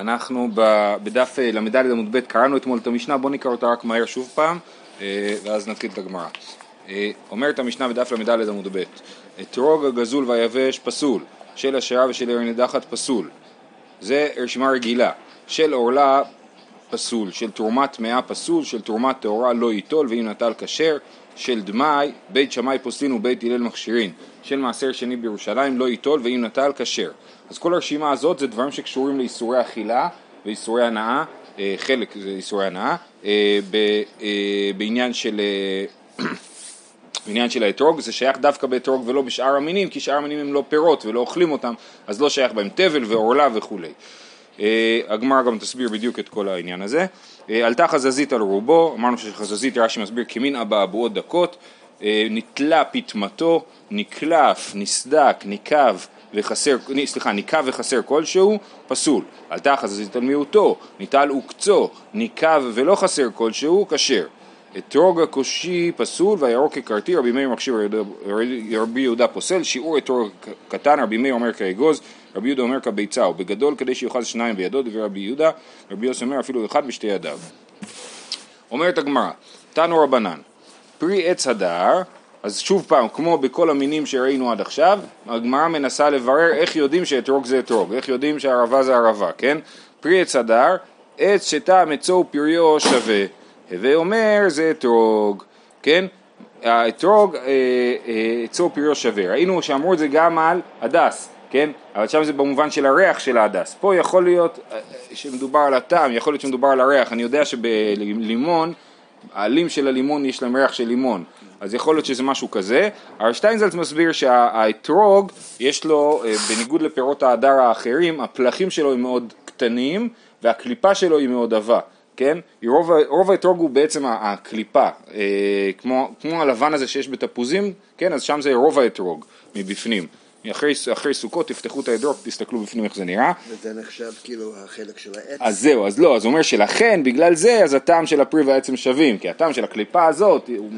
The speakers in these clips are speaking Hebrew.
אנחנו בדף ל"ד עמוד ב' קראנו אתמול את המשנה, בואו נקרא אותה רק מהר שוב פעם אה, ואז נתחיל את הגמרא. אה, אומרת המשנה בדף ל"ד עמוד ב' אתרוג הגזול והיבש פסול, של אשרה ושל עיר נידחת פסול, זה רשימה רגילה, של עורלה פסול, של תרומת טמאה פסול, של תרומת טהורה לא ייטול ואם נטל כשר, של דמאי בית שמאי פוסלין ובית הלל מכשירין, של מעשר שני בירושלים לא ייטול ואם נטל כשר. אז כל הרשימה הזאת זה דברים שקשורים לאיסורי אכילה ואיסורי הנאה, אה, חלק זה איסורי הנאה, אה, אה, בעניין של, בעניין של האתרוג, זה שייך דווקא באתרוג ולא בשאר המינים, כי שאר המינים הם לא פירות ולא אוכלים אותם, אז לא שייך בהם תבל ועורלה וכולי. הגמרא גם תסביר בדיוק את כל העניין הזה. עלתה חזזית על רובו, אמרנו שחזזית רש"י מסביר כמין אבעבועות דקות, נתלה פטמתו, נקלף, נסדק, ניקב וחסר, סליחה, ניקה וחסר כלשהו, פסול. עלתה חזזית על מיעוטו, ניטל וקצו, ניקה ולא חסר כלשהו, כשר. אתרוג הכושי פסול והירוק כקרתי, רבי מאיר מכשיר רבי יהודה פוסל, שיעור אתרוג קטן, רבי מאיר אומר כאגוז, רבי יהודה אומר כביצה, ובגדול כדי שיאכל שניים בידו, דברי רבי יהודה, רבי יוסי אומר אפילו אחד בשתי ידיו. אומרת הגמרא, תנו רבנן, פרי עץ הדר אז שוב פעם, כמו בכל המינים שראינו עד עכשיו, הגמרא מנסה לברר איך יודעים שאתרוג זה אתרוג, איך יודעים שערבה זה ערבה, כן? פרי עץ הדר, עץ שטעם עצו ופריו שווה, הווה אומר זה אתרוג, כן? האתרוג, אה, אה, עצו ופריו שווה, ראינו שאמרו את זה גם על הדס, כן? אבל שם זה במובן של הריח של ההדס. פה יכול להיות אה, שמדובר על הטעם, יכול להיות שמדובר על הריח. אני יודע שבלימון, העלים של הלימון יש להם ריח של לימון. אז יכול להיות שזה משהו כזה. הרב שטיינזלץ מסביר שהאתרוג יש לו, אה, בניגוד לפירות ההדר האחרים, הפלחים שלו הם מאוד קטנים והקליפה שלו היא מאוד עבה. כן? רוב, רוב האתרוג הוא בעצם הקליפה, אה, כמו, כמו הלבן הזה שיש בתפוזים, כן? אז שם זה רוב האתרוג מבפנים. אחרי, אחרי סוכות תפתחו את האדרוק, תסתכלו בפנים איך זה נראה. וזה נחשב כאילו החלק של העץ. אז זהו, אז לא, אז הוא אומר שלכן, בגלל זה, אז הטעם של הפרי והעצם שווים, כי הטעם של הקליפה הזאת הוא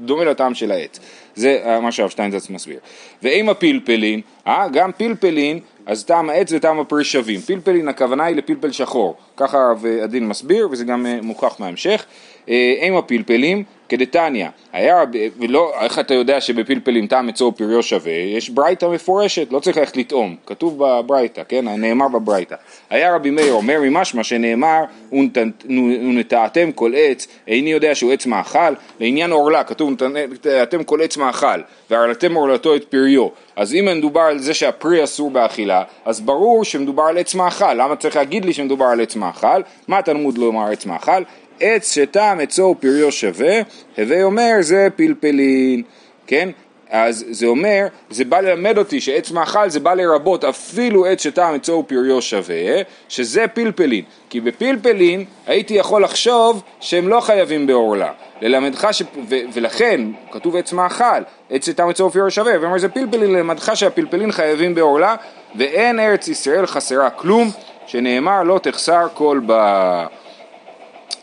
דומה לטעם של העץ. זה מה שהרב שטיינזץ מסביר. ועם הפלפלין, אה, גם פלפלין, אז טעם העץ וטעם הפרי שווים. פלפלין הכוונה היא לפלפל שחור, ככה הרב הדין מסביר, וזה גם אה, מוכח מההמשך. אה, עם הפלפלים, כדתניא, היה ולא, איך אתה יודע שבפלפלים טעם עצו ופריו שווה? יש ברייתא מפורשת, לא צריך ללכת לטעום, כתוב בברייתא, כן, נאמר בברייתא. היה רבי מאיר אומר ממשמע שנאמר, ונטעתם כל עץ, איני יודע שהוא עץ מאכל, לעניין עורלה, כתוב ונטעתם כל עץ מאכל, והרלתם עורלתו את פריו. אז אם מדובר על זה שהפרי אסור באכילה, אז ברור שמדובר על עץ מאכל, למה צריך להגיד לי שמדובר על עץ מאכל? מה התלמוד אומר עץ מאכל? עץ שטעם עצו ופריו שווה, הווי אומר זה פלפלין, כן? אז זה אומר, זה בא ללמד אותי שעץ מאכל זה בא לרבות אפילו עץ שטעם עצו ופריו שווה, שזה פלפלין. כי בפלפלין הייתי יכול לחשוב שהם לא חייבים בעורלה. ללמדך, ש... ו... ולכן כתוב עץ מאכל, עץ שטעם עצו ופריו שווה, ואומר זה פלפלין, ללמדך שהפלפלין חייבים בעורלה, ואין ארץ ישראל חסרה כלום, שנאמר לא תחסר כל ב...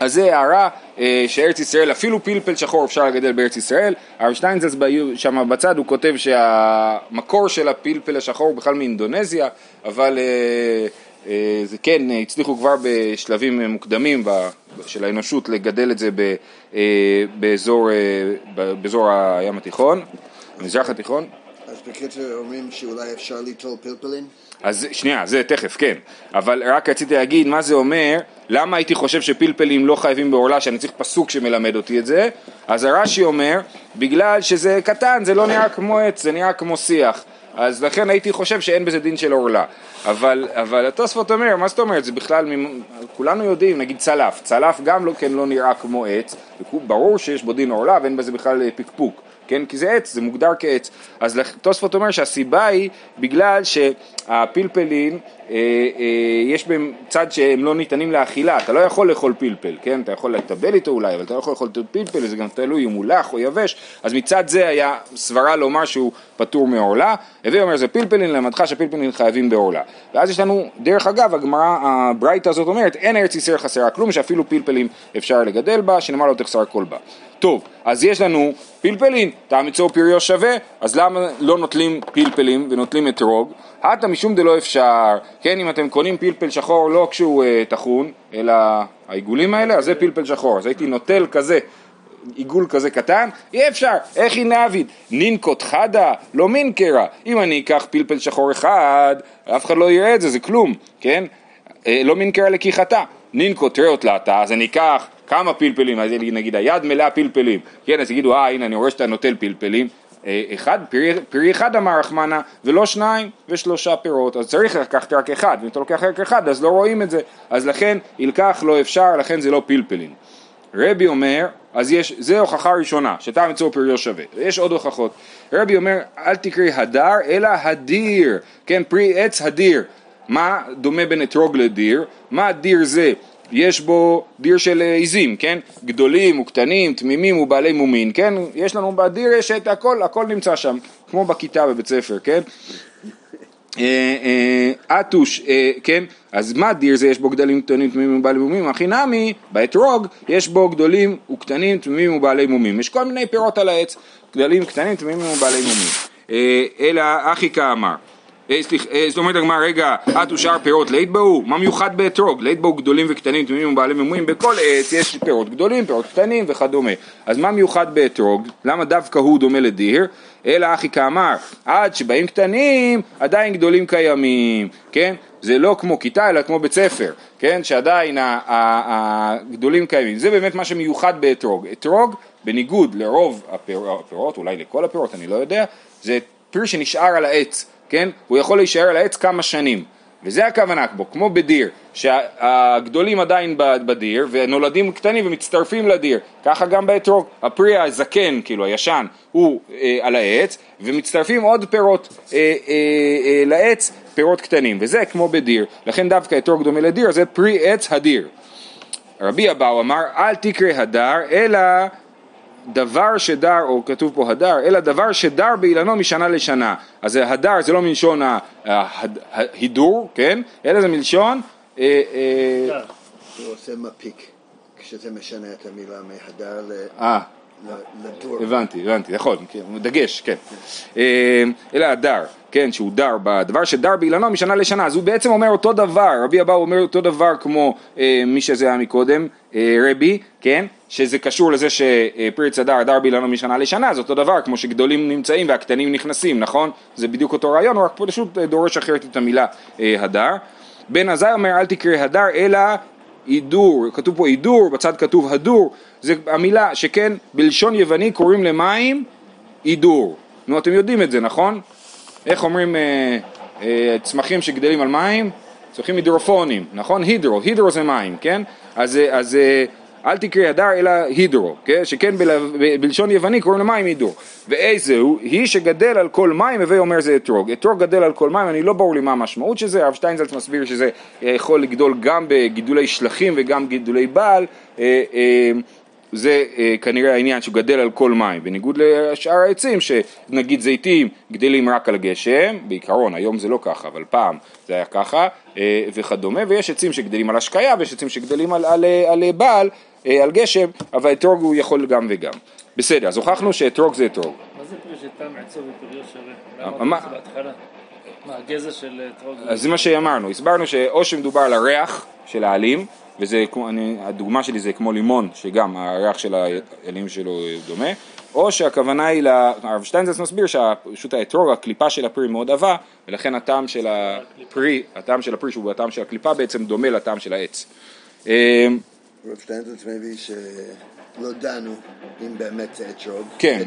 אז זה הערה אה, שארץ ישראל, אפילו פלפל שחור אפשר לגדל בארץ ישראל. הרב שטיינזץ שם בצד הוא כותב שהמקור של הפלפל השחור הוא בכלל מאינדונזיה, אבל אה, אה, זה כן, הצליחו כבר בשלבים מוקדמים של האנושות לגדל את זה באזור, באזור הים התיכון, המזרח התיכון. אז אומרים שאולי אפשר ליטול פלפלים? אז שנייה, זה תכף, כן. אבל רק רציתי להגיד מה זה אומר, למה הייתי חושב שפלפלים לא חייבים בעורלה, שאני צריך פסוק שמלמד אותי את זה. אז הרש"י אומר, בגלל שזה קטן, זה לא נראה כמו עץ, זה נראה כמו שיח. אז לכן הייתי חושב שאין בזה דין של עורלה. אבל, אבל התוספות אומר, מה זאת אומרת, זה בכלל, כולנו יודעים, נגיד צלף, צלף גם לא, כן לא נראה כמו עץ, ברור שיש בו דין עורלה ואין בזה בכלל פקפוק. כן? כי זה עץ, זה מוגדר כעץ. אז תוספות אומר שהסיבה היא בגלל שהפלפלים, אה, יש בהם צד שהם לא ניתנים לאכילה, אתה לא יכול לאכול פלפל, כן? אתה יכול לטבל איתו אולי, אבל אתה לא יכול לאכול פלפל, זה גם תלוי אם הוא לח או יבש, אז מצד זה היה סברה לומר שהוא פטור מעורלה, הווי אומר זה פלפלין, למדך שפלפלין חייבים בעורלה. ואז יש לנו, דרך אגב, הגמרא, הברייתא הזאת אומרת, אין ארץ ישראל חסרה כלום, שאפילו פלפלים אפשר לגדל בה, שנאמר לא תחסר כל בה. טוב, אז יש לנו פלפלין, טעם יצור פריו שווה, אז למה לא נוטלים פלפלים ונוטלים אתרוג? הטה משום דלא אפשר, כן, אם אתם קונים פלפל שחור לא כשהוא אה, טחון, אלא העיגולים האלה, אז זה פלפל שחור. אז הייתי נוטל כזה, עיגול כזה קטן, אי אפשר, איך היא נאביד? נינקות חדה, לא מינקרה. אם אני אקח פלפל שחור אחד, אף אחד לא יראה את זה, זה כלום, כן? אה, לא מינקרה לקיחתה. נינקות ריאות לאתה, אז אני אקח כמה פלפלים, אז נגיד היד מלאה פלפלים, כן, אז יגידו, אה, הנה, אני רואה שאתה נוטל פלפלים. אה, אחד, פרי, פרי אחד אמר רחמנה, ולא שניים ושלושה פירות, אז צריך לקחת רק אחד, ואם אתה לוקח רק אחד אז לא רואים את זה, אז לכן ילקח לא אפשר, לכן זה לא פלפלים. רבי אומר, אז יש, זה הוכחה ראשונה, שטעם אצלו פריו שווה, יש עוד הוכחות. רבי אומר, אל תקראי הדר, אלא הדיר, כן, פרי עץ הדיר. מה דומה בין אתרוג לדיר? מה דיר זה? יש בו דיר של אה, עיזים, כן? גדולים וקטנים, תמימים ובעלי מומין, כן? יש לנו בדיר יש את הכל, הכל נמצא שם, כמו בכיתה בבית ספר, כן? אטוש, אה, כן? אז מה דיר זה יש בו גדלים קטנים תמימים ובעלי מומים? הכי נמי, באתרוג יש בו גדולים וקטנים תמימים ובעלי מומים. יש כל מיני פירות על העץ, גדלים קטנים תמימים ובעלי מומים. אה, אלא אחי כאמר זאת אומרת הגמרא, רגע, את ושאר פירות לית בהו? מה מיוחד באתרוג? לית בהו גדולים וקטנים, תמימים ובעלי ממויים, בכל עץ יש פירות גדולים, פירות קטנים וכדומה. אז מה מיוחד באתרוג? למה דווקא הוא דומה לדיר? אלא אחי כאמר, עד שבאים קטנים, עדיין גדולים קיימים, כן? זה לא כמו כיתה אלא כמו בית ספר, כן? שעדיין הגדולים קיימים. זה באמת מה שמיוחד באתרוג. אתרוג, בניגוד לרוב הפירות, אולי לכל הפירות, אני לא יודע, זה פיר שנשאר על העץ. כן? הוא יכול להישאר על העץ כמה שנים. וזה הכוונה בו, כמו בדיר, שהגדולים עדיין בדיר ונולדים קטנים ומצטרפים לדיר, ככה גם באתרוג, הפרי הזקן, כאילו הישן, הוא אה, על העץ ומצטרפים עוד פירות אה, אה, אה, לעץ, פירות קטנים, וזה כמו בדיר, לכן דווקא אתרוג דומה לדיר, זה פרי עץ הדיר. רבי אבאו אמר אל תקרא הדר אלא דבר שדר, או כתוב פה הדר, אלא דבר שדר באילנו משנה לשנה. אז הדר זה לא מלשון ההידור, כן? אלא זה מלשון... אה, אה, הוא עושה מפיק, כשזה משנה את המילה מהדר אה. לדור. הבנתי, הבנתי, נכון, כן, דגש, כן. אלא הדר. כן, שהוא דר בדבר שדר באילנו משנה לשנה, אז הוא בעצם אומר אותו דבר, רבי אבאו אומר אותו דבר כמו אה, מי שזה היה מקודם, אה, רבי, כן, שזה קשור לזה שפרי צדר דר באילנו משנה לשנה, זה אותו דבר, כמו שגדולים נמצאים והקטנים נכנסים, נכון? זה בדיוק אותו רעיון, הוא רק פשוט אה, דורש אחרת את המילה אה, הדר. בן עזאי אומר אל תקרא הדר אלא הידור, כתוב פה הידור, בצד כתוב הדור, זה המילה שכן בלשון יווני קוראים למים הידור. נו אתם יודעים את זה, נכון? איך אומרים אה, אה, צמחים שגדלים על מים? צמחים הידרופונים, נכון? הידרו, הידרו זה מים, כן? אז, אה, אז אל תקרא הדר אלא הידרו, כן? שכן ב, בלשון יווני קוראים למים הידרו. ואיזהו? היא שגדל על כל מים, הווי אומר זה אתרוג. אתרוג גדל על כל מים, אני לא ברור לי מה המשמעות של זה, הרב שטיינזלץ מסביר שזה יכול לגדול גם בגידולי שלחים וגם גידולי בעל. אה, אה, זה אה, כנראה העניין שהוא גדל על כל מים, בניגוד לשאר העצים שנגיד זיתים גדלים רק על גשם, בעיקרון היום זה לא ככה, אבל פעם זה היה ככה אה, וכדומה, ויש עצים שגדלים על השקיה ויש עצים שגדלים על, על, על, על בעל, אה, על גשם, אבל אתרוג הוא יכול גם וגם. בסדר, אז הוכחנו שאתרוג זה אתרוג. מה זה פרי שטעם עצוב ופריו שווה? למה זה בהתחלה? מה, הגזע של אתרוג? אז זה מה שאמרנו, הסברנו שאו שמדובר על הריח של העלים וזה, אני, הדוגמה שלי זה כמו לימון, שגם הריח של האלים שלו דומה, או שהכוונה היא, הרב שטיינזרס מסביר שפשוט האתרוג, הקליפה של הפרי מאוד עבה, ולכן הטעם של הפרי, הטעם של הפרי שהוא הטעם של הקליפה בעצם דומה לטעם של העץ. אמ, רב שטיינזרס מביא ש... לא דנו אם באמת זה אתרוג, כן,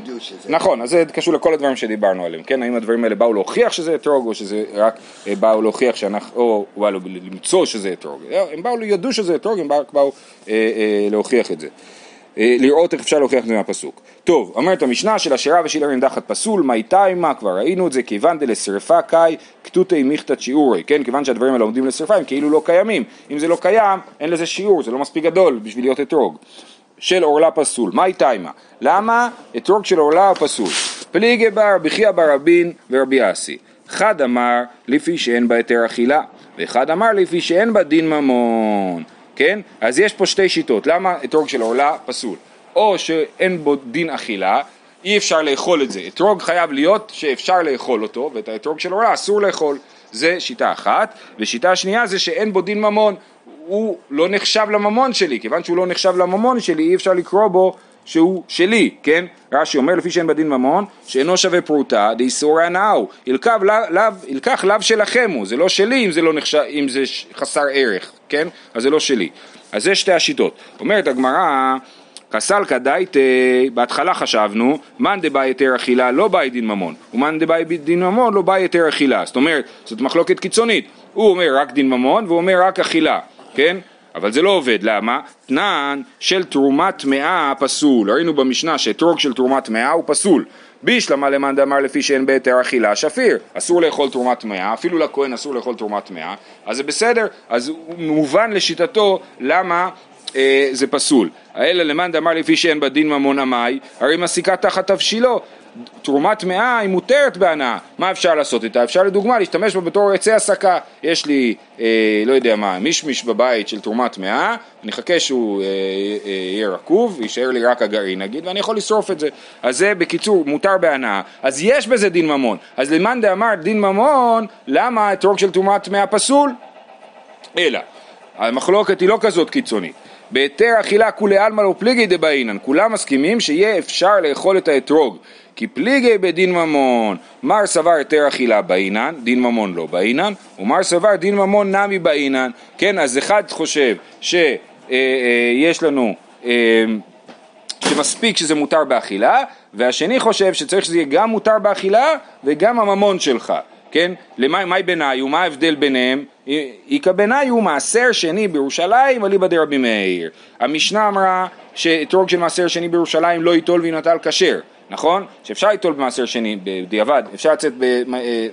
נכון, אז זה קשור לכל הדברים שדיברנו עליהם, כן, האם הדברים האלה באו להוכיח שזה אתרוג, או שזה רק אה, באו להוכיח שאנחנו, או באו למצוא שזה אתרוג, הם באו, ידעו שזה אתרוג, הם באו, באו אה, אה, להוכיח את זה. אה, לראות איך אפשר להוכיח את זה מהפסוק. טוב, אומרת המשנה של השירה ושילה רנדחת פסול, מי תימה, כבר ראינו את זה, כיוון דלשרפה קאי, כתותי מיכתת שיעורי, כן, כיוון שהדברים האלה עומדים לשרפה הם כאילו לא קיימים, אם זה לא קיים, אין לזה שיעור, זה לא מספיק גדול בשביל להיות אתרוג. של עורלה פסול. מהי תימה? למה אתרוג של עורלה פסול? פליגי בר רבי חייא בר רבין ורבי אסי. אחד אמר לפי שאין בה היתר אכילה, ואחד אמר לפי שאין בה דין ממון. כן? אז יש פה שתי שיטות. למה אתרוג של עורלה פסול? או שאין בו דין אכילה, אי אפשר לאכול את זה. אתרוג חייב להיות שאפשר לאכול אותו, ואת האתרוג של עורלה אסור לאכול. זה שיטה אחת, ושיטה שנייה זה שאין בו דין ממון, הוא לא נחשב לממון שלי, כיוון שהוא לא נחשב לממון שלי אי אפשר לקרוא בו שהוא שלי, כן? רש"י אומר לפי שאין בדין ממון, שאינו שווה פרוטה, דאיסור הנאו, ילקח לאו שלכם הוא, זה לא שלי אם זה, לא נחשב, אם זה חסר ערך, כן? אז זה לא שלי. אז זה שתי השיטות. אומרת הגמרא, כסלקא דייטה, בהתחלה חשבנו, מאן דבאי היתר אכילה לא באי דין ממון, ומאן דבאי דין ממון לא באי היתר אכילה. זאת אומרת, זאת מחלוקת קיצונית. הוא אומר רק דין ממון והוא אומר רק אכילה, כן? אבל זה לא עובד, למה? תנן של תרומת טמאה פסול, ראינו במשנה שאתרוג של תרומת טמאה הוא פסול. בישלמה למאן דאמר לפי שאין בהיתר אכילה שפיר, אסור לאכול תרומת טמאה, אפילו לכהן אסור לאכול תרומת טמאה, אז זה בסדר, אז מובן לשיטתו למה אה, זה פסול. אלא למאן דאמר לפי שאין בדין ממון עמי, הרי מסיקה תחת תבשילו, תרומה טמאה היא מותרת בהנאה, מה אפשר לעשות איתה? אפשר לדוגמה להשתמש בה בתור עצי הסקה, יש לי, אה, לא יודע מה, מישמיש בבית של תרומה טמאה, אני אחכה שהוא אה, אה, יהיה רקוב, יישאר לי רק הגרעין נגיד, ואני יכול לשרוף את זה, אז זה בקיצור מותר בהנאה, אז יש בזה דין ממון, אז למאן דאמר דין ממון, למה אתרוג של תרומה טמאה פסול? אלא, המחלוקת היא לא כזאת קיצונית בהיתר אכילה כולי עלמא לא פליגי דבעינן, כולם מסכימים שיהיה אפשר לאכול את האתרוג כי פליגי בדין ממון, מר סבר היתר אכילה בעינן, דין ממון לא בעינן, ומר סבר דין ממון נמי בעינן, כן, אז אחד חושב שיש אה, אה, לנו, אה, שמספיק שזה מותר באכילה, והשני חושב שצריך שזה יהיה גם מותר באכילה וגם הממון שלך, כן? למאי ביניי ומה ההבדל ביניהם? איכא ביניי הוא מעשר שני בירושלים אליבא דרבי מאיר. המשנה אמרה שאתרוג של מעשר שני בירושלים לא ייטול וינטל כשר. נכון? שאפשר ליטול במעשר שני בדיעבד, אפשר לצאת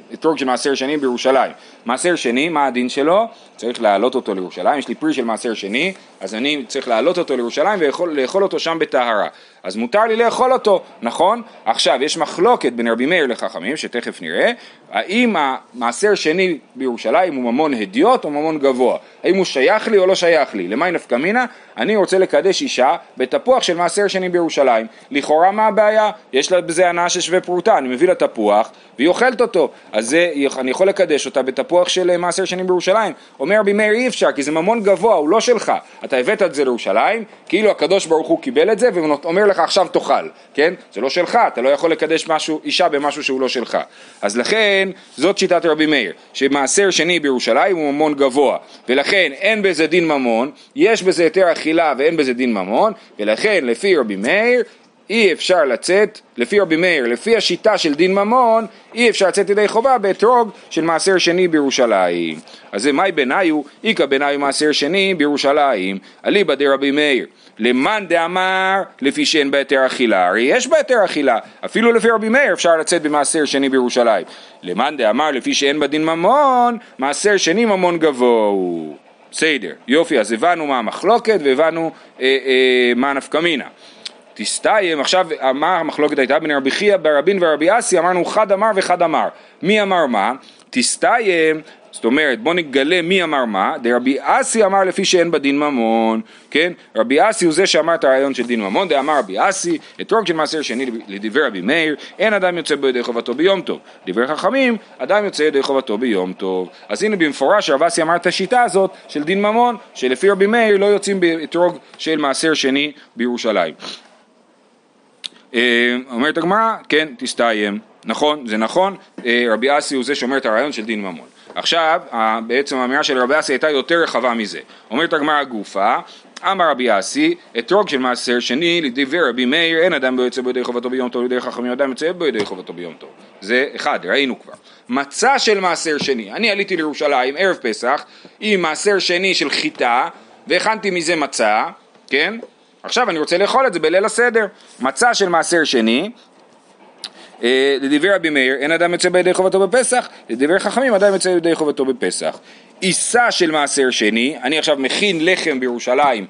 באתרוג של מעשר שני בירושלים. מעשר שני, מה הדין שלו? צריך להעלות אותו לירושלים, יש לי פרי של מעשר שני, אז אני צריך להעלות אותו לירושלים ולאכול אותו שם בטהרה. אז מותר לי לאכול אותו, נכון? עכשיו, יש מחלוקת בין רבי מאיר לחכמים, שתכף נראה, האם המעשר שני בירושלים הוא ממון הדיוט או ממון גבוה? האם הוא שייך לי או לא שייך לי? למאי נפקא מינה? אני רוצה לקדש אישה בתפוח של מעשר שני בירושלים. לכאורה מה הבעיה? יש לה בזה הנאה של שווה פרוטה, אני מביא לה תפוח והיא אוכלת אותו. אז זה, אני יכול לקדש אותה בתפוח של מעשר שני בירושלים. אומר רבי מאיר אי אפשר, כי זה ממון גבוה, הוא לא שלך. אתה הבאת את זה לירושלים, כאילו הקדוש ברוך הוא קיבל את זה ואומר לך עכשיו תאכל, כן? זה לא שלך, אתה לא יכול לקדש משהו, אישה במשהו שהוא לא שלך. אז לכן, זאת שיטת רבי מאיר, שמעשר שני בירושלים הוא ממון גבוה, ולכן אין בזה דין ממון, יש בזה יותר אכילה ואין בזה דין ממון, ולכן לפי רבי מאיר אי אפשר לצאת, לפי רבי מאיר, לפי השיטה של דין ממון, אי אפשר לצאת ידי חובה באתרוג של מעשר שני בירושלים. אז זה מאי בניו, איכא בניו מעשר שני בירושלים, אליבא דרבי מאיר. למאן דאמר לפי שאין בהיתר אכילה, הרי יש בהיתר אכילה, אפילו לפי רבי מאיר אפשר לצאת במעשר שני בירושלים. למאן דאמר לפי שאין בדין ממון, מעשר שני ממון גבוה הוא. בסדר, יופי, אז הבנו מה המחלוקת והבנו אה, אה, מה נפקא מינה. תסתיים, עכשיו מה המחלוקת הייתה בין רבי חייא ברבין ורבי אסי, אמרנו חד אמר וחד אמר. מי אמר מה? תסתיים, זאת אומרת בוא נגלה מי אמר מה, דרבי אסי אמר לפי שאין בדין ממון, כן? רבי אסי הוא זה שאמר את הרעיון של דין ממון, דאמר רבי אסי, אתרוג של מעשר שני לדברי רבי מאיר, אין אדם יוצא בידי חובתו ביום טוב. דברי חכמים, אדם יוצא ידי חובתו ביום טוב. אז הנה במפורש רבי אסי אמר את השיטה הזאת של דין ממון, שלפי רבי מאיר לא יוצאים באתרוג של מעשר שני בירושלים. אה, אומרת הגמרא, כן, תסתיים, נכון, זה נכון, אה, רבי אסי הוא זה שאומר את הרעיון של דין ממון. עכשיו, בעצם האמירה של רבי אסי הייתה יותר רחבה מזה. אומרת הגמרא גופה, אמר רבי אסי, אתרוג של מעשר שני לדבר רבי מאיר, אין אדם יוצא בידי חובתו ביום טוב לידי חכמים, אדם יוצא בידי חובתו ביום טוב. זה אחד, ראינו כבר. מצה של מעשר שני, אני עליתי לירושלים ערב פסח עם מעשר שני של חיטה והכנתי מזה מצה, כן? עכשיו אני רוצה לאכול את זה בליל הסדר. מצה של מעשר שני, אה, לדברי רבי מאיר, אין אדם יוצא בידי חובתו בפסח, לדברי חכמים אדם יוצא בידי חובתו בפסח. עיסה של מעשר שני, אני עכשיו מכין לחם בירושלים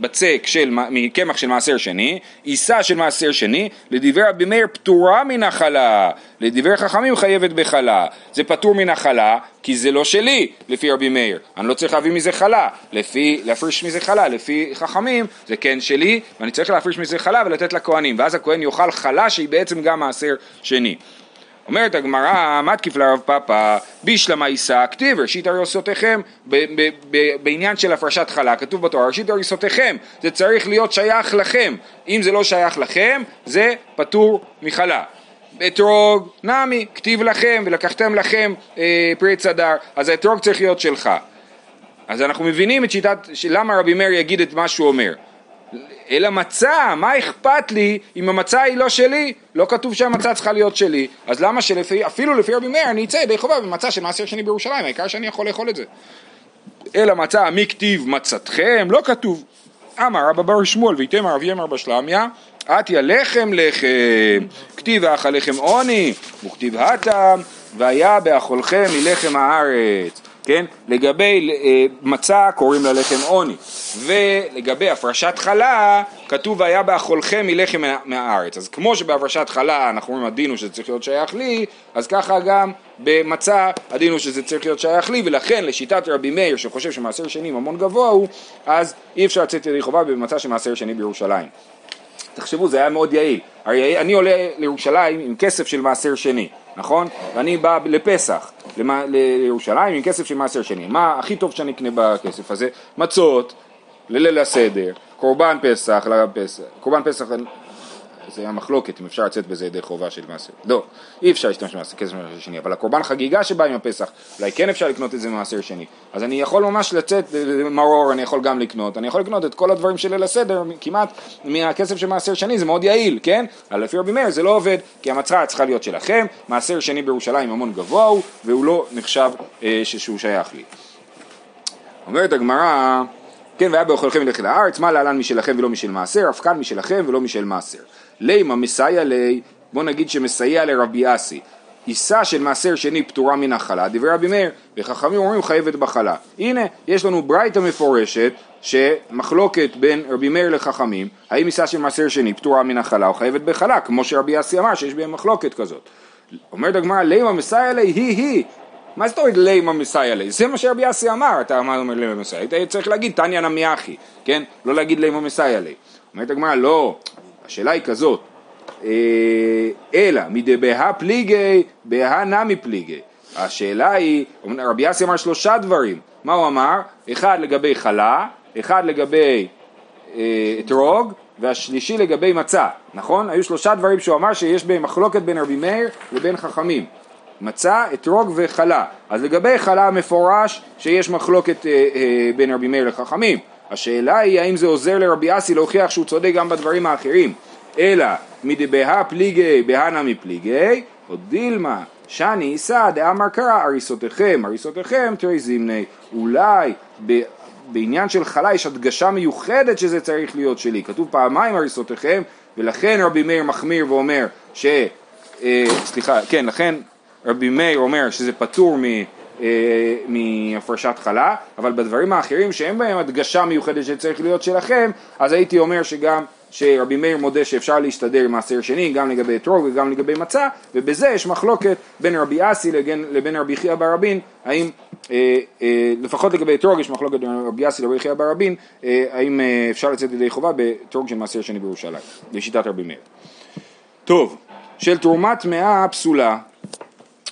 בצק של, מקמח של מעשר שני, עיסה של מעשר שני, לדברי רבי מאיר פטורה מן החלה, לדברי חכמים חייבת בחלה. זה פטור מן החלה, כי זה לא שלי, לפי רבי מאיר. אני לא צריך להביא מזה חלה, לפי, להפריש מזה חלה, לפי חכמים זה כן שלי, ואני צריך להפריש מזה חלה ולתת לכהנים, ואז הכהן יאכל חלה שהיא בעצם גם מעשר שני. אומרת הגמרא, מתקיף לרב פאפא, בישלמה יישא, כתיב ראשית הריסותיכם, בעניין של הפרשת חלה, כתוב בתורה, ראשית הריסותיכם, זה צריך להיות שייך לכם, אם זה לא שייך לכם, זה פטור מחלה. אתרוג, נמי, כתיב לכם ולקחתם לכם אה, פרי צדר, אז האתרוג צריך להיות שלך. אז אנחנו מבינים את שיטת, למה רבי מאיר יגיד את מה שהוא אומר. אלא מצה, מה אכפת לי אם המצה היא לא שלי? לא כתוב שהמצה צריכה להיות שלי, אז למה שאפילו לפי רבי מאיר אני אצא ידי חובה במצה של מעשר שני בירושלים, העיקר שאני יכול לאכול את זה. אלא מצה, מי כתיב מצתכם? לא כתוב. אמר רבא בר שמואל ויתם רבי ימר בשלמיה, עטיה לחם לחם, כתיב האך לחם עוני, וכתיב הטם, והיה באכולכם מלחם הארץ. כן? לגבי אה, מצה קוראים לה לחם עוני, ולגבי הפרשת חלה כתוב היה באכולכם מלחם מהארץ. אז כמו שבהפרשת חלה אנחנו אומרים הדין הוא שזה צריך להיות שייך לי, אז ככה גם במצה הדין הוא שזה צריך להיות שייך לי, ולכן לשיטת רבי מאיר שחושב שמעשר שני ממון גבוה הוא, אז אי אפשר לצאת ידי חובה במצה של מעשר שני בירושלים. תחשבו, זה היה מאוד יעיל. הרי אני עולה לירושלים עם כסף של מעשר שני, נכון? ואני בא לפסח לירושלים עם כסף של מעשר שני. מה הכי טוב שאני אקנה בכסף הזה? מצות, לליל הסדר, קורבן פסח, לפסח, קורבן פסח זה היה מחלוקת אם אפשר לצאת בזה ידי חובה של מעשר. לא, אי אפשר להשתמש במעשר כסף מעשר שני, אבל הקורבן חגיגה שבא עם הפסח, אולי כן אפשר לקנות את זה במעשר שני. אז אני יכול ממש לצאת, מרור אני יכול גם לקנות, אני יכול לקנות את כל הדברים של ליל הסדר כמעט מהכסף של מעשר שני, זה מאוד יעיל, כן? אבל לפי רבי מאיר זה לא עובד, כי המצרה צריכה להיות שלכם, מעשר שני בירושלים המון גבוה הוא, והוא לא נחשב אה, שהוא שייך לי. אומרת הגמרא כן, והיה באוכלכם ילך אל הארץ, מה להלן משלכם ולא משל מעשר, אף כאן משלכם ולא משל מעשר. לימה מסייע לי, בוא נגיד שמסייע לרבי אסי. עיסה של מעשר שני פטורה מן החלה, דברי רבי מאיר, וחכמים אומרים חייבת בחלה. הנה, יש לנו ברייתא מפורשת, שמחלוקת בין רבי מאיר לחכמים, האם עיסה של מעשר שני פטורה מן החלה או חייבת בחלה, כמו שרבי אסי אמר שיש בהם מחלוקת כזאת. אומרת הגמרא, לימה מסייע לי, היא היא, מה זאת אומרת לימה מסייע לי? זה מה שרבי אסי אמר, אתה אומר לימה מסייע, היית צריך להגיד תניא נמי אחי, כן? לא להגיד לימה מסייע לי. אומרת הגמרא, לא, השאלה היא כזאת, אה, אלא מדבהה פליגי, בהה נמי פליגי. השאלה היא, רבי אסי אמר שלושה דברים, מה הוא אמר? אחד לגבי חלה, אחד לגבי אה, אתרוג, והשלישי לגבי מצה, נכון? היו שלושה דברים שהוא אמר שיש בהם מחלוקת בין רבי מאיר לבין חכמים. מצה, אתרוג וחלה. אז לגבי חלה מפורש שיש מחלוקת אה, אה, בין רבי מאיר לחכמים. השאלה היא האם זה עוזר לרבי אסי להוכיח שהוא צודק גם בדברים האחרים. אלא מדבהה פליגי בהנה מפליגי, או דילמה שאני יישא דאמר קרא הריסותיכם, הריסותיכם תראי זימני. אולי ב... בעניין של חלה יש הדגשה מיוחדת שזה צריך להיות שלי. כתוב פעמיים הריסותיכם, ולכן רבי מאיר מחמיר ואומר ש... אה, סליחה, כן, לכן רבי מאיר אומר שזה פטור מ... אה, מהפרשת חלה, אבל בדברים האחרים שאין בהם הדגשה מיוחדת שצריך להיות שלכם, אז הייתי אומר שגם שרבי מאיר מודה שאפשר להשתדר עם מעשר שני גם לגבי אתרוג וגם לגבי מצה, ובזה יש מחלוקת בין רבי אסי לבין רבי חייא ברבין, האם, אה, אה, לפחות לגבי אתרוג יש מחלוקת בין רבי אסי לרבי חייא ברבין, אה, האם אה, אפשר לצאת ידי חובה באתרוג של מעשר שני בירושלים, לשיטת רבי מאיר. טוב, של תרומת מאה פסולה,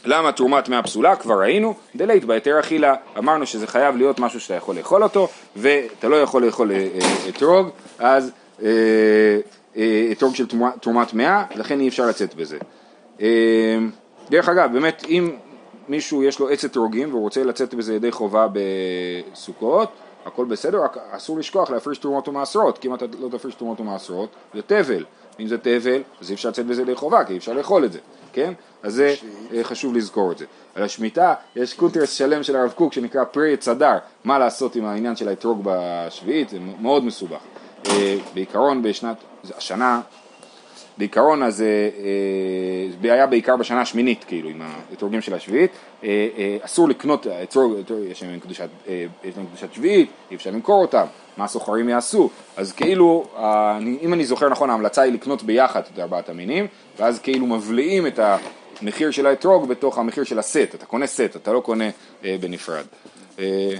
למה תרומת מאה פסולה? כבר ראינו, דלית בהיתר אכילה, אמרנו שזה חייב להיות משהו שאתה יכול לאכול אותו, ואתה לא יכול לאכול אה, אה, אתרוג, אז אה, אתרוג של תרומת מאה, לכן אי אפשר לצאת בזה. דרך אגב, באמת, אם מישהו יש לו עץ אתרוגים והוא רוצה לצאת בזה ידי חובה בסוכות, הכל בסדר, רק אסור לשכוח להפריש תרומות ומעשרות, כי אם אתה לא תפריש תרומות ומעשרות, זה תבל. אם זה תבל, אז אי אפשר לצאת בזה ידי חובה, כי אי אפשר לאכול את זה. כן? אז זה אה, חשוב לזכור את זה. על השמיטה יש קונטרס שלם של הרב קוק שנקרא פרי צדר, מה לעשות עם העניין של האתרוג בשביעית, זה מאוד מסובך. אה, בעיקרון בשנת, השנה, בעיקרון אז זה אה, היה בעיקר בשנה השמינית כאילו עם האתרוגים של השביעית, אסור לקנות אתרוג, יש להם קדושת שביעית, אי אפשר למכור אותם, מה הסוחרים יעשו, אז כאילו, אם אני זוכר נכון ההמלצה היא לקנות ביחד את ארבעת המינים, ואז כאילו מבליעים את המחיר של האתרוג בתוך המחיר של הסט, אתה קונה סט, אתה לא קונה אה, בנפרד. אה,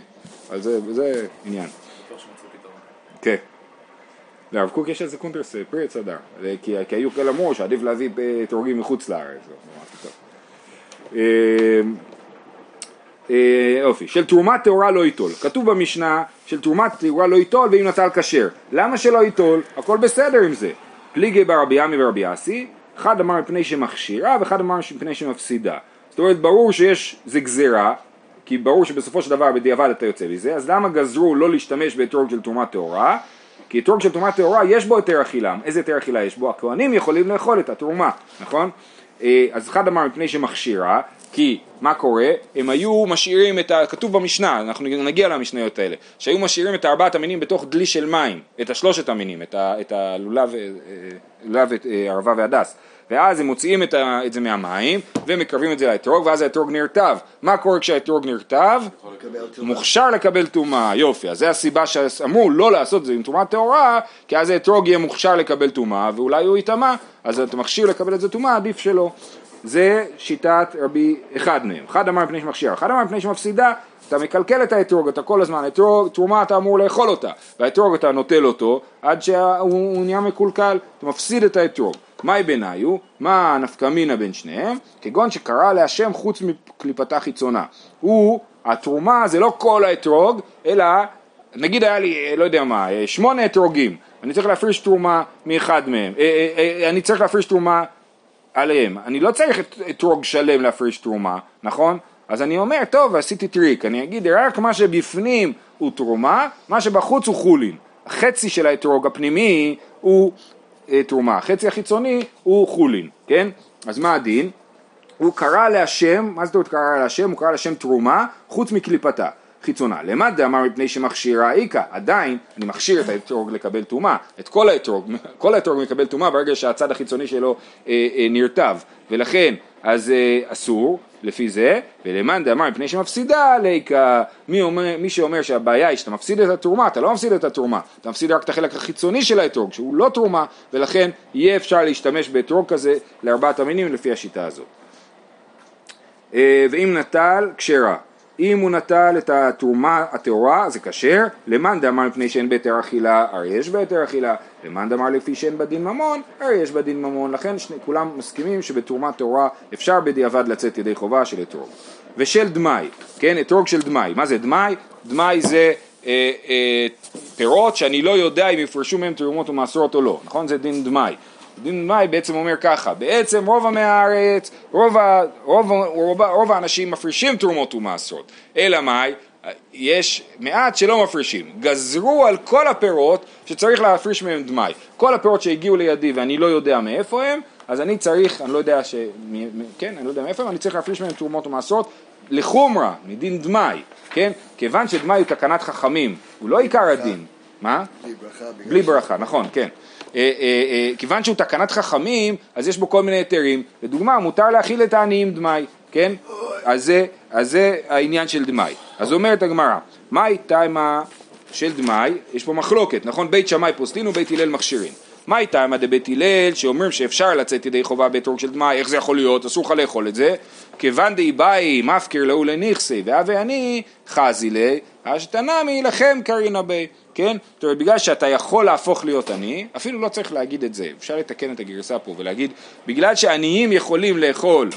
אז זה, זה עניין. כן. לרב קוק יש איזה קונטרס פרי עץ הדר, כי, כי היו כאלה אמרו שעדיף להביא אתרוגים מחוץ לארץ. אה, יופי, של תרומת טהורה לא ייטול. כתוב במשנה של תרומת טהורה לא ייטול ואם נטל כשר. למה שלא ייטול? הכל בסדר עם זה. פליגי ברבי עמי ורבי אסי, אחד אמר מפני שמכשירה ואחד אמר מפני שמפסידה. זאת אומרת ברור שיש, זה גזירה, כי ברור שבסופו של דבר בדיעבד אתה יוצא מזה, אז למה גזרו לא להשתמש באתרוג של תרומת טהורה? כי אתרוג של תרומת טהורה יש בו היתר אכילה, איזה היתר אכילה יש בו? הכהנים יכולים לאכול את התרומה, נכון? אה, אז אחד אמר מפני שמכשירה, כי מה קורה? הם היו משאירים את ה... כתוב במשנה, אנחנו נגיע למשניות האלה, שהיו משאירים את ארבעת המינים בתוך דלי של מים, את השלושת המינים, את, ה, את הלולב, אה, לולב, אה, ערבה והדס. ואז הם מוציאים את, ה, את זה מהמים ומקרבים את זה לאתרוג ואז האתרוג נרטב. מה קורה כשהאתרוג נרטב? מוכשר לקבל טומאה, יופי. אז זה הסיבה שאמרו לא לעשות את זה עם טומאה טהורה, כי אז האתרוג יהיה מוכשר לקבל טומאה ואולי הוא יטמא, אז אתה מכשיר לקבל את זה טומאה, עדיף שלא. זה שיטת רבי אחד מהם. אחד אמר מפני שמכשיר, אחד אמר מפני שמפסידה, אתה מקלקל את האתרוג, אתה כל הזמן, אתרוג, תרומה אתה אמור לאכול אותה, והאתרוג אתה נוטל אותו עד שהוא נהיה מקולקל, אתה מפסיד את האתרוג. מהי ביניו? מה הנפקא מינה בין שניהם? כגון שקרא להשם חוץ מקליפתה חיצונה. הוא, התרומה זה לא כל האתרוג, אלא נגיד היה לי, לא יודע מה, שמונה אתרוגים, אני צריך להפריש תרומה מאחד מהם, אה, אה, אה, אני צריך להפריש תרומה עליהם, אני לא צריך אתרוג שלם להפריש תרומה, נכון? אז אני אומר, טוב, עשיתי טריק, אני אגיד רק מה שבפנים הוא תרומה, מה שבחוץ הוא חולין. החצי של האתרוג הפנימי הוא אה, תרומה, החצי החיצוני הוא חולין, כן? אז מה הדין? הוא קרא להשם, מה זאת אומרת קרא להשם? הוא קרא להשם תרומה חוץ מקליפתה. חיצונה. למד דאמר מפני שמכשירה איכא, עדיין אני מכשיר את האתרוג לקבל טומאה, את כל האתרוג, כל האתרוג מקבל טומאה ברגע שהצד החיצוני שלו אה, אה, נרטב, ולכן אז אה, אסור לפי זה, ולמאן דאמר מפני שמפסידה ליקה, מי, מי שאומר שהבעיה היא שאתה מפסיד את התרומה, אתה לא מפסיד את התרומה, אתה מפסיד רק את החלק החיצוני של האתרוג, שהוא לא תרומה, ולכן יהיה אפשר להשתמש באתרוג כזה לארבעת המינים לפי השיטה הזאת. אה, ואם נטל, כשרה. אם הוא נטל את התרומה הטהורה זה כשר, למאן דאמר מפני שאין בהיתר אכילה, הרי יש בהיתר אכילה, למאן דאמר לפי שאין בדין ממון, הרי יש בדין ממון, לכן שני, כולם מסכימים שבתרומה טהורה אפשר בדיעבד לצאת ידי חובה של אתרוג. ושל דמאי, כן, אתרוג של דמאי, מה זה דמאי? דמאי זה אה, אה, פירות שאני לא יודע אם יפרשו מהם תרומות ומעשרות או לא, נכון? זה דין דמאי. דין מאי בעצם אומר ככה, בעצם רוב עמי הארץ, רוב, רוב, רוב, רוב האנשים מפרישים תרומות ומעשרות, אלא מאי? יש מעט שלא מפרישים, גזרו על כל הפירות שצריך להפריש מהם דמאי, כל הפירות שהגיעו לידי ואני לא יודע מאיפה הם, אז אני צריך, אני לא יודע ש... כן, אני לא יודע מאיפה הם, אני צריך להפריש מהם תרומות ומעשרות לחומרה, מדין דמאי, כן? כיוון שדמאי הוא תקנת חכמים, הוא לא עיקר הדין. מה? בלי ברכה. בלי ברכה, נכון, כן. אה, אה, אה, כיוון שהוא תקנת חכמים, אז יש בו כל מיני היתרים. לדוגמה, מותר להכיל את העניים דמאי, כן? אז זה, אז זה העניין של דמאי. אז אומרת הגמרא, מאי תימה של דמאי, יש פה מחלוקת, נכון? בית שמאי פוסטין ובית הלל מכשירין. מאי תימה דבית הלל, שאומרים שאפשר לצאת ידי חובה באתרוג של דמאי, איך זה יכול להיות? אסור לך לאכול את זה. כיוון דאי באי מפקיר לאו לנכסי, ואבי אני חזי לי, אשתנמי לכם קרינה בי. כן? זאת אומרת, בגלל שאתה יכול להפוך להיות עני, אפילו לא צריך להגיד את זה, אפשר לתקן את הגרסה פה ולהגיד, בגלל שעניים יכולים לאכול,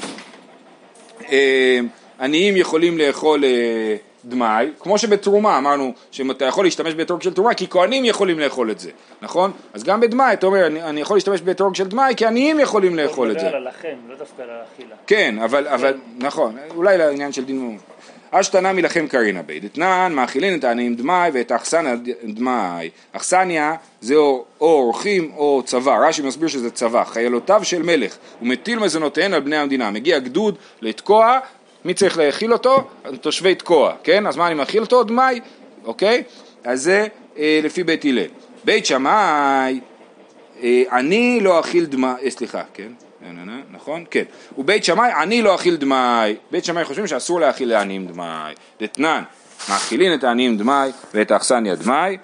אה, עניים יכולים לאכול אה, דמאי, כמו שבתרומה אמרנו שאתה יכול להשתמש באתרוג של תרומה כי כהנים יכולים לאכול את זה, נכון? אז גם בדמאי אתה אומר אני, אני יכול להשתמש באתרוג של דמאי כי עניים יכולים לאכול את זה. הוא מדבר על הלחם, לא דווקא על האכילה. כן, אבל, אבל נכון, אולי לעניין של דין אשתנה מלכם קרינה בי, דתנן מאכילין את העניים דמאי ואת האכסניה דמאי. אכסניה זה או אורחים או צבא, רש"י מסביר שזה צבא, חיילותיו של מלך, הוא מטיל מזונותיהן על בני המדינה, מגיע גדוד לתקוע, מי צריך להאכיל אותו? תושבי תקוע, כן? אז מה אני מאכיל אותו? דמאי, אוקיי? אז זה אה, לפי בית הלל. בית שמאי, אה, אני לא אכיל דמאי, אה, סליחה, כן? נכון? כן. ובית שמאי, אני לא אכיל דמאי. בית שמאי חושבים שאסור להאכיל לעניים דמאי. דתנן, מאכילין את העניים דמאי ואת האכסניה דמאי.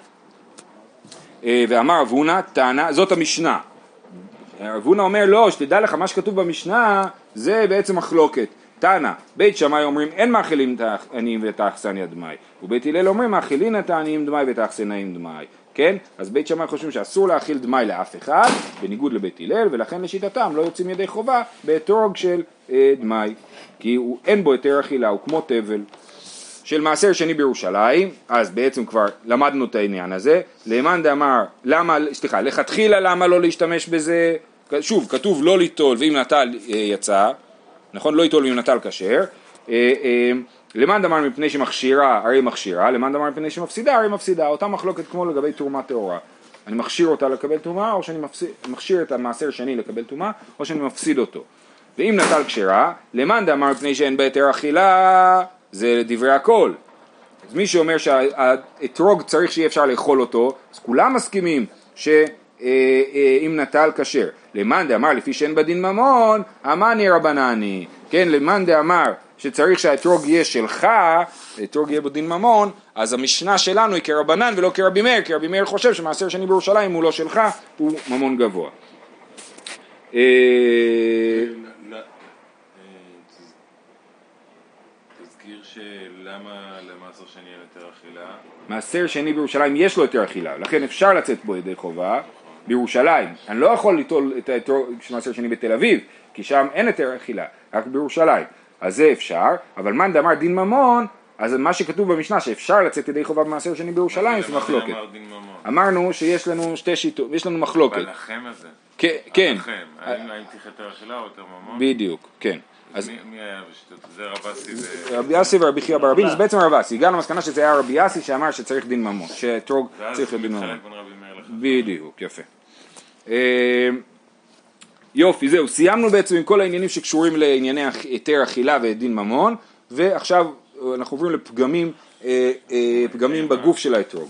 אה, ואמר רב הונא, טענה, זאת המשנה. רב הונא אומר לא, שתדע לך מה שכתוב במשנה זה בעצם מחלוקת. תנא, בית שמאי אומרים אין מאכילים את העניים ואת האכסניה דמאי, ובית הלל אומרים מאכילין את העניים דמאי ואת האכסנאים דמאי. כן? אז בית שמאי חושבים שאסור להאכיל דמאי לאף אחד, בניגוד לבית הלל, ולכן לשיטתם לא יוצאים ידי חובה באתרוג של אה, דמאי, כי הוא, אין בו היתר אכילה, הוא כמו תבל. של מעשר שני בירושלים, אז בעצם כבר למדנו את העניין הזה, למאן דאמר, למה, סליחה, לכתחילה למה לא להשתמש בזה, שוב, כתוב לא ליטול ואם נטל אה, יצא, נכון? לא ליטול ואם נטל כשר, אה, אה, למאן דאמר מפני שמכשירה הרי מכשירה, למאן דאמר מפני שמפסידה הרי מפסידה, אותה מחלוקת כמו לגבי תרומה טהורה. אני מכשיר אותה לקבל טומאה או שאני מפסיד, מכשיר את המעשר שני לקבל טומאה או שאני מפסיד אותו. ואם נטל כשרה, למאן דאמר מפני שאין בה היתר אכילה זה דברי הכל. אז מי שאומר שהאתרוג צריך שיהיה אפשר לאכול אותו, אז כולם מסכימים שאם אה, נטל כשר. למאן דאמר לפי שאין בדין ממון, אמני רבנני. כן, למאן דאמר שצריך שהאתרוג יהיה שלך, האתרוג יהיה בדין ממון, אז המשנה שלנו היא כרבנן ולא כרבי מאיר, כי רבי מאיר חושב שמעשר שני בירושלים הוא לא שלך, הוא ממון גבוה. אה, שלמה למעשר שני אין יותר אכילה? מעשר שני בירושלים יש לו יותר אכילה, לכן אפשר לצאת בו ידי חובה בירושלים. אני לא יכול ליטול את האתרוג של מעשר שני בתל אביב, כי שם אין יותר אכילה, רק בירושלים. אז זה אפשר, אבל מאן דאמר דין ממון, אז מה שכתוב במשנה שאפשר לצאת ידי חובה במעשר שני בירושלים זה מחלוקת. אמרנו שיש לנו שתי שיטות, יש לנו מחלוקת. בלחם הזה? כן. כן. האם צריך יותר אכילה או יותר ממון? בדיוק, כן. אז... מי היה בשיטות? זה רב אסי ו... רבי אסי ורבי חייא ברבים, זה בעצם רב אסי. הגענו למסקנה שזה היה רבי אסי שאמר שצריך דין ממון, שאתרוג צריך דין ממון. בדיוק, יפה. אה, יופי, זהו, סיימנו בעצם עם כל העניינים שקשורים לענייני היתר אכילה ודין ממון, ועכשיו אנחנו עוברים לפגמים אה, אה, פגמים בגוף של האתרוג.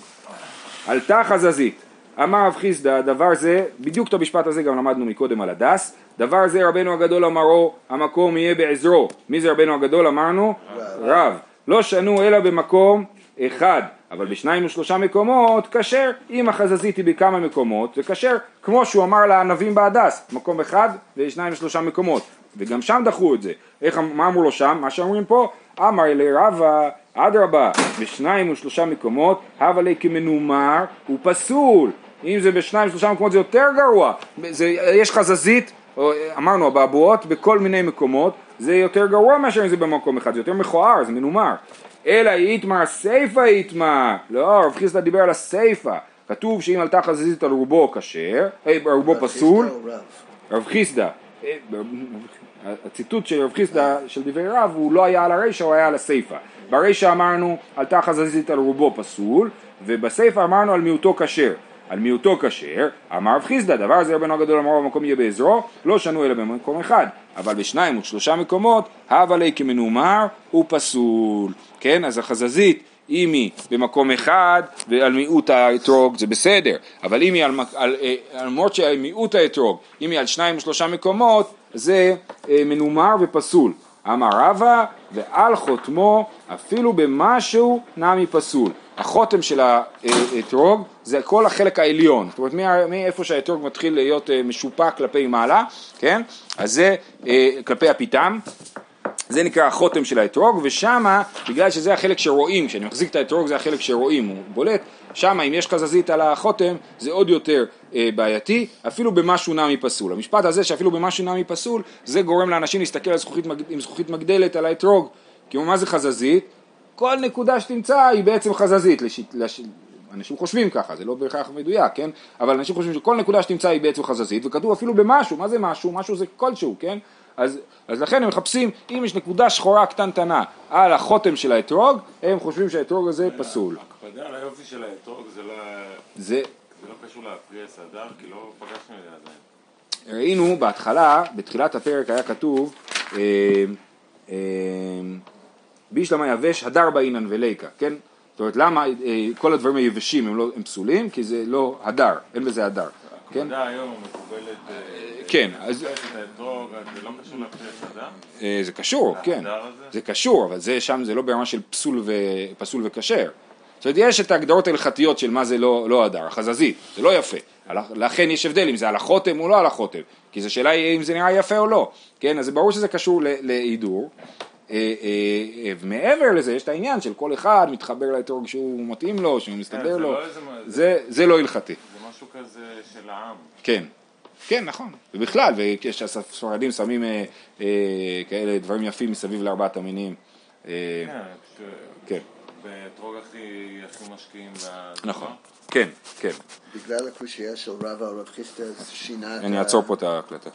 עלתה חזזית, אמר רב חיסדא, דבר זה, בדיוק את המשפט הזה גם למדנו מקודם על הדס, דבר זה רבנו הגדול אמרו, המקום יהיה בעזרו. מי זה רבנו הגדול אמרנו? רב. לא שנו אלא במקום אחד, אבל בשניים ושלושה מקומות כשר, אם החזזית היא בכמה מקומות זה כשר, כמו שהוא אמר לענבים בהדס, מקום אחד ושניים ושלושה מקומות, וגם שם דחו את זה. איך, מה אמרו לו שם? מה שאומרים פה, אמר לרבה, אדרבה, בשניים ושלושה מקומות, הווה לי כמנומר, הוא פסול. אם זה בשניים ושלושה מקומות זה יותר גרוע, זה, יש חזזית, אמרנו אבעבועות בכל מיני מקומות, זה יותר גרוע מאשר אם זה במקום אחד, זה יותר מכוער, זה מנומר. אלא איתמר סיפא איתמר, לא, רב חיסדא דיבר על הסיפא, כתוב שאם עלתה חזזית על רובו כשר, אה, רובו פסול, רב חיסדא, אה, הציטוט של רב חיסדא של דברי רב הוא לא היה על הרישא, הוא היה על הסיפא. ברישא אמרנו עלתה חזזית על רובו פסול, ובסיפא אמרנו על מיעוטו כשר. על מיעוטו כשר, אמר רב חיסדא, דבר זה רבנו הגדול אמרו במקום יהיה בעזרו, לא שנו אלא במקום אחד, אבל בשניים ושלושה מקומות, הווה לי כמנומר הוא פסול, כן, אז החזזית אם היא במקום אחד ועל מיעוט האתרוג זה בסדר, אבל אם היא על, על, אה, למרות שעל מיעוט האתרוג, אם היא על שניים ושלושה מקומות, זה אה, מנומר ופסול. אמר רבא ועל חותמו אפילו במשהו נמי פסול. החותם של האתרוג זה כל החלק העליון, זאת אומרת מאיפה שהאתרוג מתחיל להיות אה, משופע כלפי מעלה, כן? אז זה אה, כלפי הפיתם, זה נקרא החותם של האתרוג, ושמה, בגלל שזה החלק שרואים, כשאני מחזיק את האתרוג זה החלק שרואים, הוא בולט, שמה אם יש חזזית על החותם זה עוד יותר אה, בעייתי, אפילו במשהו נמי פסול. המשפט הזה שאפילו במשהו נמי פסול, זה גורם לאנשים להסתכל על זכוכית, עם זכוכית מגדלת על האתרוג, כי מה זה חזזית? כל נקודה שתמצא היא בעצם חזזית, לש... לש... אנשים חושבים ככה, זה לא בהכרח מדויק, כן? אבל אנשים חושבים שכל נקודה שתמצא היא בעצם חזזית, וכתוב אפילו במשהו, מה זה משהו? משהו זה כלשהו, כן? אז, אז לכן הם מחפשים, אם יש נקודה שחורה קטנטנה על החותם של האתרוג, הם חושבים שהאתרוג הזה פסול. הקפדה על היופי של האתרוג זה לא... זה... זה לא קשור לפרי הסדר, כי לא פגשנו את זה עדיין. ראינו בהתחלה, בתחילת הפרק היה כתוב אה, אה, בישלמה יבש הדר באינן וליקה, כן? זאת אומרת למה אה, כל הדברים היבשים הם, לא, הם פסולים? כי זה לא הדר, אין בזה הדר. כן? הקפדה היום מקובלת... אה, כן, אז... זה לא קשור? אה, זה קשור, כן. זה קשור, אבל זה שם זה לא ברמה של פסול, ו... פסול וכשר. זאת אומרת, יש את ההגדרות ההלכתיות של מה זה לא, לא הדר, החזזית, זה לא יפה. לכן יש הבדל אם זה על החותם או לא על החותם, כי זו שאלה אם זה נראה יפה או לא, כן? אז ברור שזה קשור להידור. אה, אה, ומעבר לזה יש את העניין של כל אחד מתחבר לאתרוג שהוא מתאים לו, שהוא מסתדר זה לו, לא זה- זה לא הלכתי. זה משהו כזה של העם. כן, כן נכון, ובכלל, וכשהספרדים שמים אה, אה, כאלה דברים יפים מסביב לארבעת המינים, אה, כן, כן, באתרוג הכי הכי משקיעים. נכון, כן, כן, בגלל הקושייה של רבא או רב חיסטה, אז שינה את אני אעצור פה את ההקלטה.